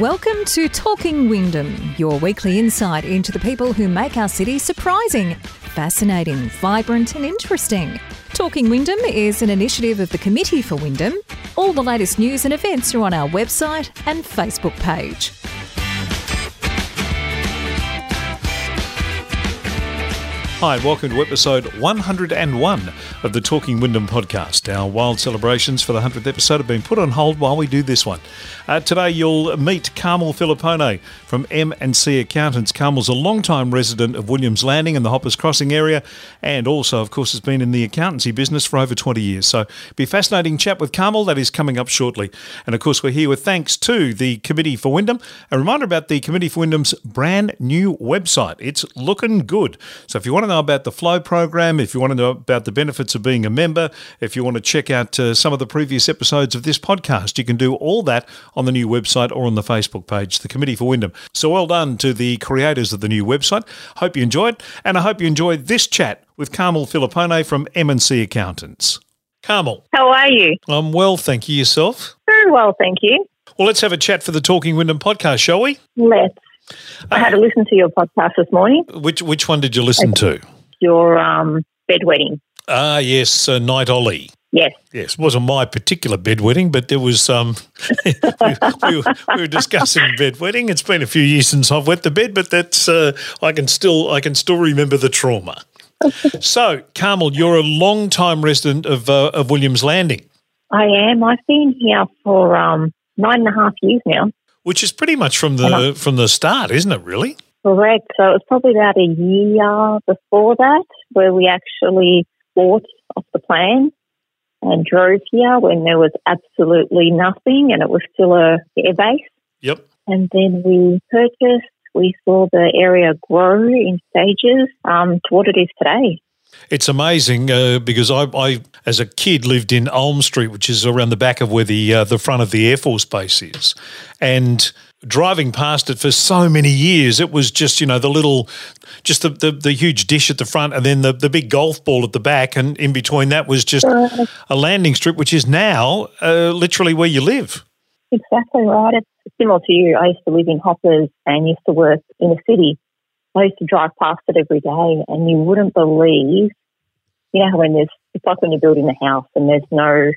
Welcome to Talking Wyndham, your weekly insight into the people who make our city surprising, fascinating, vibrant, and interesting. Talking Wyndham is an initiative of the Committee for Wyndham. All the latest news and events are on our website and Facebook page. Hi, and welcome to episode 101 of the Talking Wyndham podcast. Our wild celebrations for the 100th episode have been put on hold while we do this one. Uh, today, you'll meet Carmel Filippone from M&C Accountants. Carmel's a long-time resident of Williams Landing and the Hoppers Crossing area, and also, of course, has been in the accountancy business for over 20 years. So, be a fascinating chat with Carmel. That is coming up shortly. And of course, we're here with thanks to the Committee for Wyndham. A reminder about the Committee for Wyndham's brand new website. It's looking good. So, if you want to know about the Flow program, if you want to know about the benefits of being a member, if you want to check out uh, some of the previous episodes of this podcast, you can do all that on the new website or on the Facebook page, the Committee for Wyndham. So well done to the creators of the new website. Hope you enjoyed, and I hope you enjoyed this chat with Carmel Filippone from M&C Accountants. Carmel. How are you? I'm well, thank you. Yourself? Very well, thank you. Well, let's have a chat for the Talking Wyndham podcast, shall we? Let's. I had to listen to your podcast this morning. Which which one did you listen to? Your um, bedwetting. Ah, yes, uh, Night Ollie. Yes. Yes, it wasn't my particular bedwetting, but there was um, we, we, were- we were discussing bedwetting. It's been a few years since I've wet the bed, but that's uh, I can still I can still remember the trauma. so, Carmel, you're a long time resident of uh, of Williams Landing, I am. I've been here for um, nine and a half years now. Which is pretty much from the from the start, isn't it? Really? Correct. So it was probably about a year before that where we actually bought off the plan and drove here when there was absolutely nothing and it was still a air base. Yep. And then we purchased. We saw the area grow in stages um, to what it is today. It's amazing uh, because I, I, as a kid, lived in Ulm Street, which is around the back of where the uh, the front of the Air Force Base is, and driving past it for so many years, it was just you know the little, just the, the, the huge dish at the front, and then the, the big golf ball at the back, and in between that was just a landing strip, which is now uh, literally where you live. Exactly right. It's similar to you. I used to live in Hoppers and used to work in the city. I used to drive past it every day, and you wouldn't believe, you know, when there's, it's like when you're building a house and there's no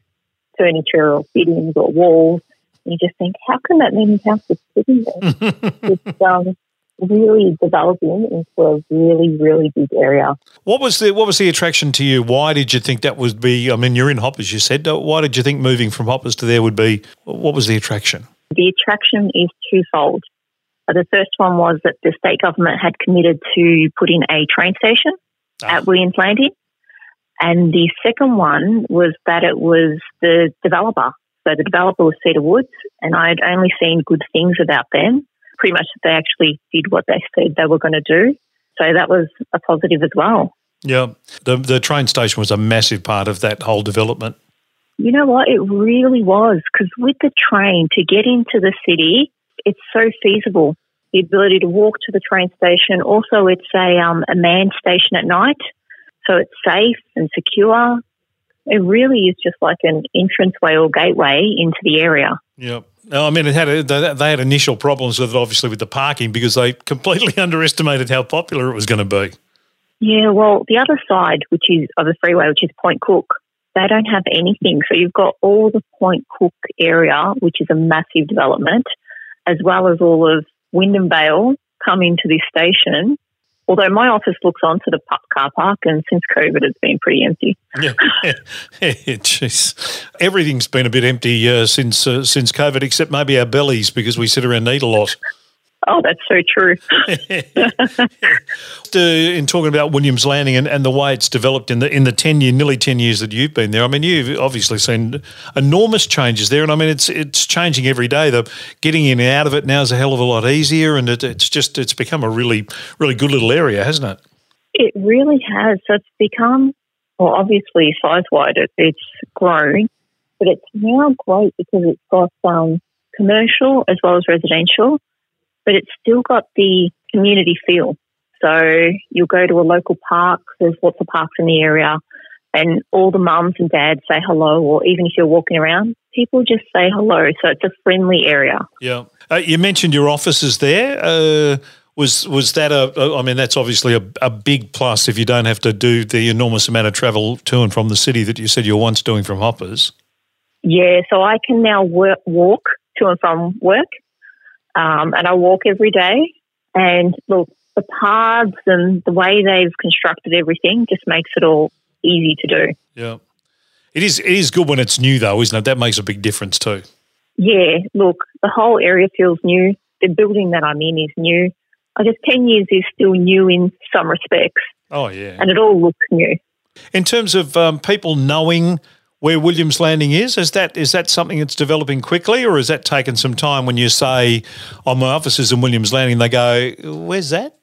furniture or fittings or walls, you just think, how can that many houses sitting there? it's um, really developing into a really, really big area. What was the what was the attraction to you? Why did you think that would be? I mean, you're in Hoppers, you said. Why did you think moving from Hoppers to there would be? What was the attraction? The attraction is twofold. The first one was that the state government had committed to putting a train station Ah. at Williams Landing. And the second one was that it was the developer. So the developer was Cedar Woods, and I had only seen good things about them. Pretty much that they actually did what they said they were going to do. So that was a positive as well. Yeah, the the train station was a massive part of that whole development. You know what? It really was because with the train to get into the city, it's so feasible. The ability to walk to the train station. Also, it's a um, a manned station at night, so it's safe and secure. It really is just like an entranceway or gateway into the area. Yeah. No, I mean, it had a, they, they had initial problems with it, obviously, with the parking because they completely underestimated how popular it was going to be. Yeah, well, the other side, which is of the freeway, which is Point Cook, they don't have anything. So you've got all the Point Cook area, which is a massive development, as well as all of Wyndham Vale come into this station. Although my office looks onto the car park, and since COVID, it's been pretty empty. Yeah, jeez. Everything's been a bit empty uh, since uh, since COVID, except maybe our bellies because we sit around and eat a lot. Oh, that's so true. In talking about Williams Landing and, and the way it's developed in the in the ten year, nearly ten years that you've been there, I mean, you've obviously seen enormous changes there, and I mean, it's it's changing every day. The getting in and out of it now is a hell of a lot easier, and it, it's just it's become a really really good little area, hasn't it? It really has. So it's become, well, obviously size wise, it, it's grown, but it's now great because it's got um, commercial as well as residential, but it's still got the community feel. So you'll go to a local park, there's lots of parks in the area, and all the mums and dads say hello, or even if you're walking around, people just say hello. So it's a friendly area. Yeah. Uh, you mentioned your offices there. Uh, was was that a? I mean, that's obviously a, a big plus if you don't have to do the enormous amount of travel to and from the city that you said you were once doing from Hoppers. Yeah, so I can now work, walk to and from work, um, and I walk every day. And look, the paths and the way they've constructed everything just makes it all easy to do. Yeah, it is. It is good when it's new, though, isn't it? That makes a big difference too. Yeah, look, the whole area feels new. The building that I'm in is new. I guess 10 years is still new in some respects. Oh, yeah. And it all looks new. In terms of um, people knowing where Williams Landing is, is that is that something that's developing quickly, or has that taken some time? When you say, "On oh, my offices in Williams Landing," they go, "Where's that?"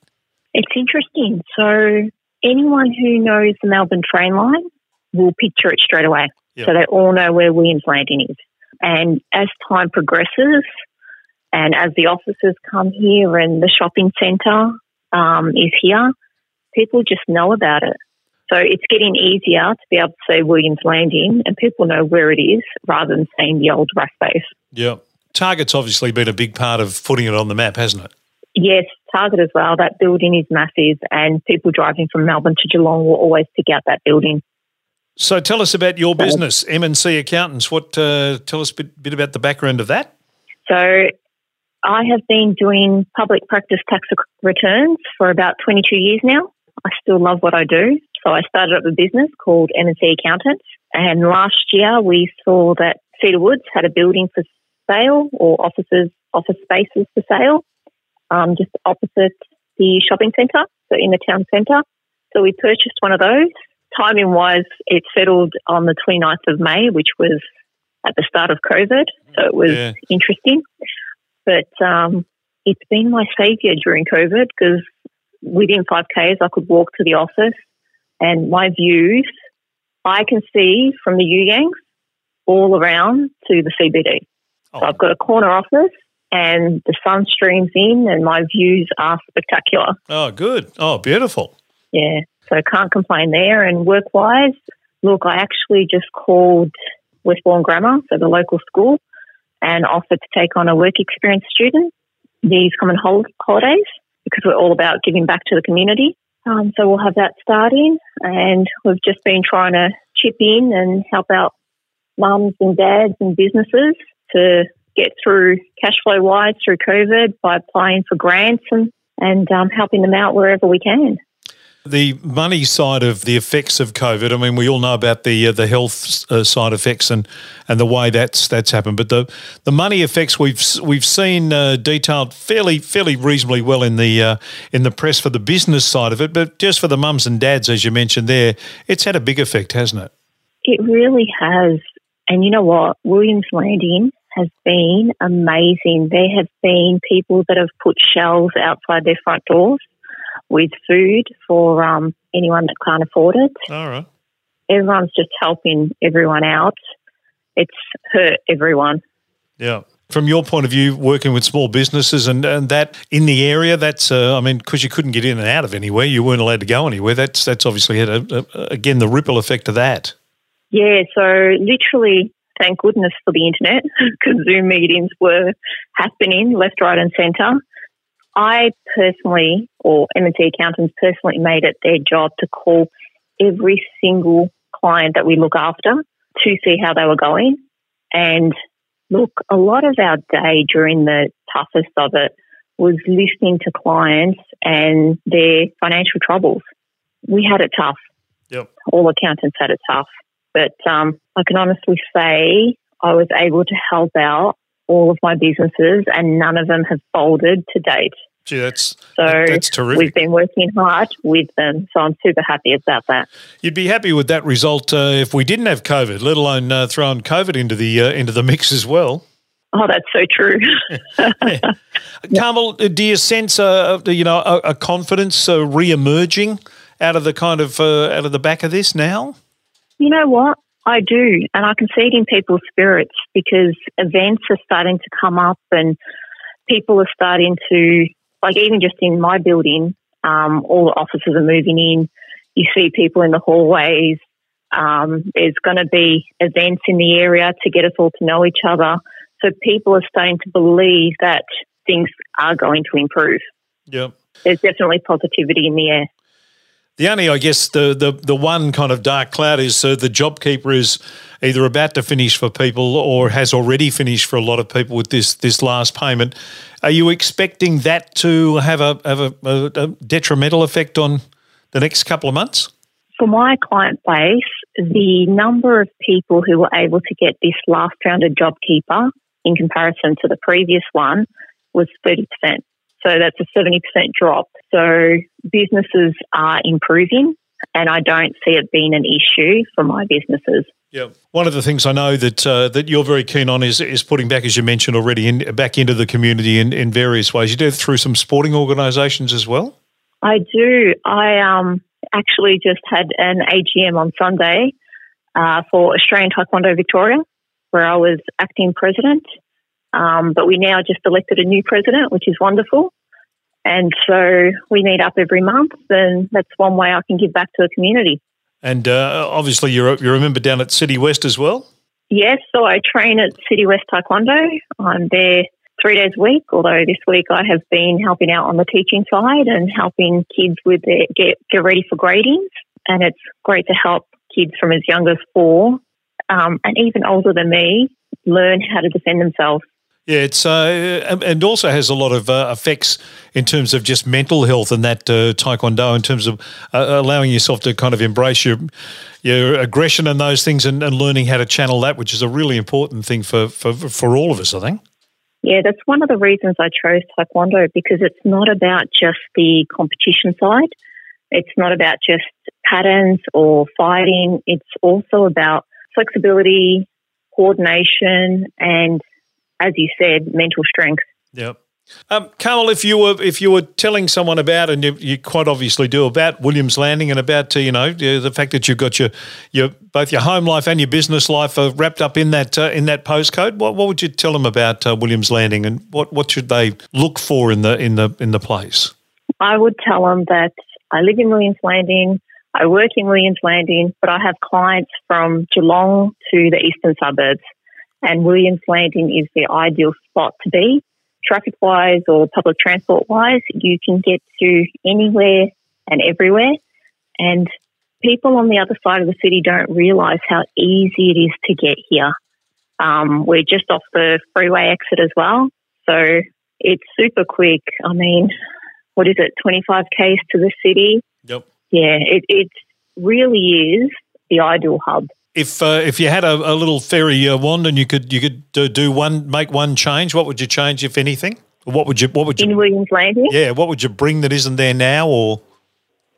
It's interesting. So anyone who knows the Melbourne train line will picture it straight away. Yep. So they all know where Williams Landing is. And as time progresses, and as the offices come here and the shopping centre um, is here, people just know about it. So it's getting easier to be able to say Williams Landing and people know where it is rather than saying the old RAAF base. Yeah. Target's obviously been a big part of putting it on the map, hasn't it? Yes, Target as well. That building is massive and people driving from Melbourne to Geelong will always pick out that building. So tell us about your business, M&C Accountants. What uh, Tell us a bit, bit about the background of that. So I have been doing public practice tax returns for about 22 years now. I still love what I do. So I started up a business called M&C Accountants. And last year we saw that Cedar Woods had a building for sale or offices, office spaces for sale, um, just opposite the shopping centre, so in the town centre. So we purchased one of those. Timing wise, it settled on the 29th of May, which was at the start of COVID. So it was yeah. interesting. But um, it's been my saviour during COVID because within 5Ks, I could walk to the office and my views, I can see from the You Yangs all around to the CBD. Oh. So I've got a corner office and the sun streams in and my views are spectacular. Oh, good. Oh, beautiful. Yeah. So I can't complain there. And work wise, look, I actually just called Westbourne Grammar, so the local school, and offered to take on a work experience student these coming holidays because we're all about giving back to the community. Um, so we'll have that starting, and we've just been trying to chip in and help out mums and dads and businesses to get through cash flow wise through COVID by applying for grants and and um, helping them out wherever we can. The money side of the effects of COVID. I mean, we all know about the uh, the health uh, side effects and, and the way that's that's happened. But the the money effects we've we've seen uh, detailed fairly fairly reasonably well in the uh, in the press for the business side of it. But just for the mums and dads, as you mentioned there, it's had a big effect, hasn't it? It really has. And you know what? Williams Landing has been amazing. There have been people that have put shelves outside their front doors with food for um, anyone that can't afford it. All right. Everyone's just helping everyone out. It's hurt everyone. Yeah. From your point of view, working with small businesses and, and that in the area, that's uh, I mean, because you couldn't get in and out of anywhere, you weren't allowed to go anywhere. That's that's obviously had a, a, again the ripple effect of that. Yeah, so literally, thank goodness for the internet because Zoom meetings were happening left, right, and centre. I personally, or M&C accountants personally, made it their job to call every single client that we look after to see how they were going. And look, a lot of our day during the toughest of it was listening to clients and their financial troubles. We had it tough. Yep. All accountants had it tough. But um, I can honestly say I was able to help out all of my businesses, and none of them have folded to date. Gee, that's so that's terrific. We've been working hard with them, so I'm super happy about that. You'd be happy with that result uh, if we didn't have COVID, let alone uh, throwing COVID into the uh, into the mix as well. Oh, that's so true. yeah. Carmel, do you sense a you know a, a confidence uh, re-emerging out of the kind of uh, out of the back of this now? You know what? I do, and I can see it in people's spirits because events are starting to come up and people are starting to, like, even just in my building, um, all the offices are moving in. You see people in the hallways. Um, there's going to be events in the area to get us all to know each other. So people are starting to believe that things are going to improve. Yep. There's definitely positivity in the air. The only, I guess, the, the, the one kind of dark cloud is uh, the JobKeeper is either about to finish for people or has already finished for a lot of people with this this last payment. Are you expecting that to have a have a, a, a detrimental effect on the next couple of months? For my client base, the number of people who were able to get this last round of JobKeeper in comparison to the previous one was 30%. So that's a 70% drop. So businesses are improving and I don't see it being an issue for my businesses. Yeah, one of the things I know that uh, that you're very keen on is is putting back, as you mentioned already, in, back into the community in, in various ways. You do it through some sporting organisations as well. I do. I um, actually just had an AGM on Sunday uh, for Australian Taekwondo Victoria, where I was acting president. Um, but we now just elected a new president, which is wonderful. And so we meet up every month, and that's one way I can give back to the community. And uh, obviously, you're you're a member down at City West as well. Yes, so I train at City West Taekwondo. I'm there three days a week. Although this week I have been helping out on the teaching side and helping kids with their get get ready for gradings. And it's great to help kids from as young as four um, and even older than me learn how to defend themselves. Yeah, it's uh, and also has a lot of uh, effects in terms of just mental health and that uh, taekwondo in terms of uh, allowing yourself to kind of embrace your your aggression and those things and, and, learning how to channel that, which is a really important thing for, for for all of us, I think. Yeah, that's one of the reasons I chose taekwondo because it's not about just the competition side. It's not about just patterns or fighting. It's also about flexibility, coordination, and as you said, mental strength. Yep. Um, Carmel, if you were if you were telling someone about, and you, you quite obviously do, about Williams Landing and about uh, you know the fact that you've got your your both your home life and your business life are wrapped up in that uh, in that postcode, what, what would you tell them about uh, Williams Landing and what, what should they look for in the in the in the place? I would tell them that I live in Williams Landing. I work in Williams Landing, but I have clients from Geelong to the eastern suburbs and Williams Landing is the ideal spot to be. Traffic wise or public transport wise, you can get to anywhere and everywhere. And people on the other side of the city don't realise how easy it is to get here. Um, we're just off the freeway exit as well. So it's super quick. I mean, what is it, 25 Ks to the city? Yep. Yeah, it, it really is the ideal hub if uh, if you had a, a little fairy uh, wand and you could you could do, do, one make one change, what would you change if anything? What would you what would you in Williams Landing? Yeah, what would you bring that isn't there now? Or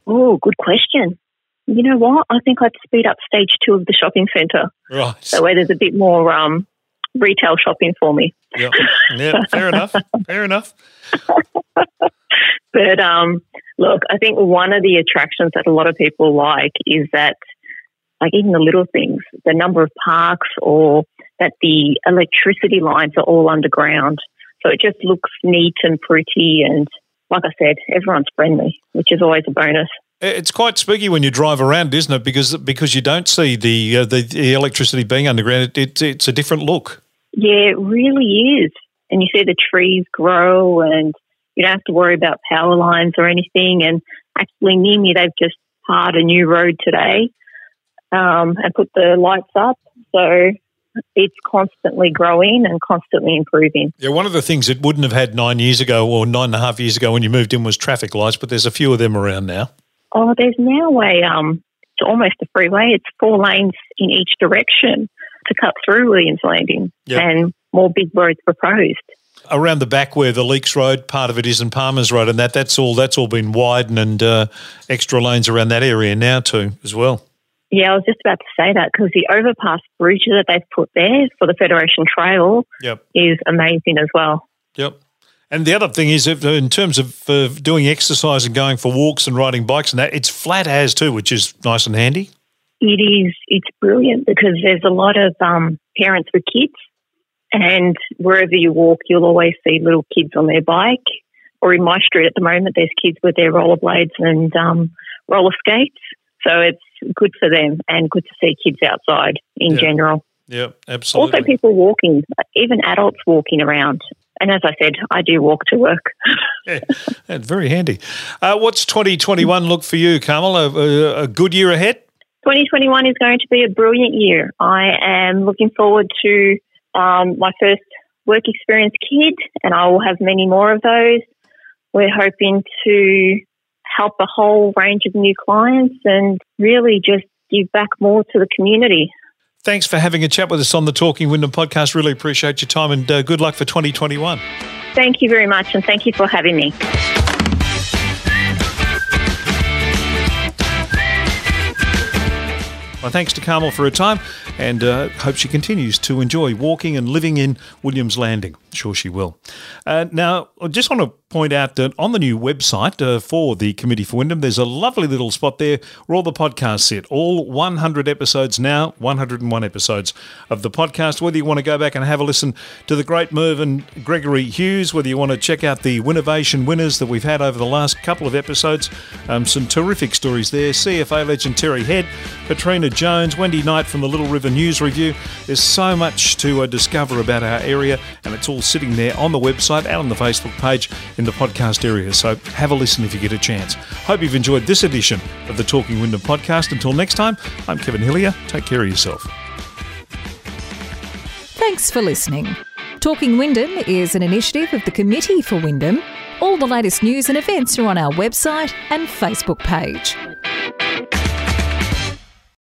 oh, good question. You know what? I think I'd speed up stage two of the shopping centre. Right. That way, there's a bit more um, retail shopping for me. Yeah, yeah fair enough. Fair enough. but um, look, I think one of the attractions that a lot of people like is that like even the little things, the number of parks or that the electricity lines are all underground. So it just looks neat and pretty. And like I said, everyone's friendly, which is always a bonus. It's quite spooky when you drive around, isn't it? Because because you don't see the uh, the, the, electricity being underground. It, it, it's a different look. Yeah, it really is. And you see the trees grow, and you don't have to worry about power lines or anything. And actually, near me, they've just tarred a new road today um, and put the lights up. So it's constantly growing and constantly improving. Yeah, one of the things it wouldn't have had nine years ago or nine and a half years ago when you moved in was traffic lights, but there's a few of them around now. Oh, there's now a um, it's almost a freeway. It's four lanes in each direction to cut through Williams Landing, yep. and more big roads proposed. Around the back where the Leakes Road, part of it is in Palmer's Road, and that that's all that's all been widened and uh, extra lanes around that area now too as well. Yeah, I was just about to say that because the overpass bridge that they've put there for the Federation Trail yep. is amazing as well. Yep. And the other thing is, if, in terms of uh, doing exercise and going for walks and riding bikes and that, it's flat as too, which is nice and handy. It is. It's brilliant because there's a lot of um, parents with kids, and wherever you walk, you'll always see little kids on their bike. Or in my street at the moment, there's kids with their rollerblades and um, roller skates. So it's good for them and good to see kids outside in general. Yeah, absolutely. Also, people walking, even adults walking around. And as I said, I do walk to work. yeah, that's very handy. Uh, what's 2021 look for you, Carmel? A, a, a good year ahead? 2021 is going to be a brilliant year. I am looking forward to um, my first work experience kid, and I will have many more of those. We're hoping to help a whole range of new clients and really just give back more to the community. Thanks for having a chat with us on the Talking Wyndham podcast. Really appreciate your time and uh, good luck for 2021. Thank you very much, and thank you for having me. My thanks to Carmel for her time and uh, hope she continues to enjoy walking and living in Williams Landing. Sure, she will. Uh, now, I just want to point out that on the new website uh, for the Committee for Wyndham, there's a lovely little spot there where all the podcasts sit. All 100 episodes now, 101 episodes of the podcast. Whether you want to go back and have a listen to the great Mervyn Gregory Hughes, whether you want to check out the Winnovation winners that we've had over the last couple of episodes, um, some terrific stories there. CFA legend Terry Head, Katrina Jones, Wendy Knight from the Little River News Review. There's so much to uh, discover about our area, and it's all sitting there on the website and on the Facebook page in the podcast area. So have a listen if you get a chance. Hope you've enjoyed this edition of the Talking Wyndham podcast. Until next time, I'm Kevin Hillier. Take care of yourself. Thanks for listening. Talking Wyndham is an initiative of the Committee for Wyndham. All the latest news and events are on our website and Facebook page.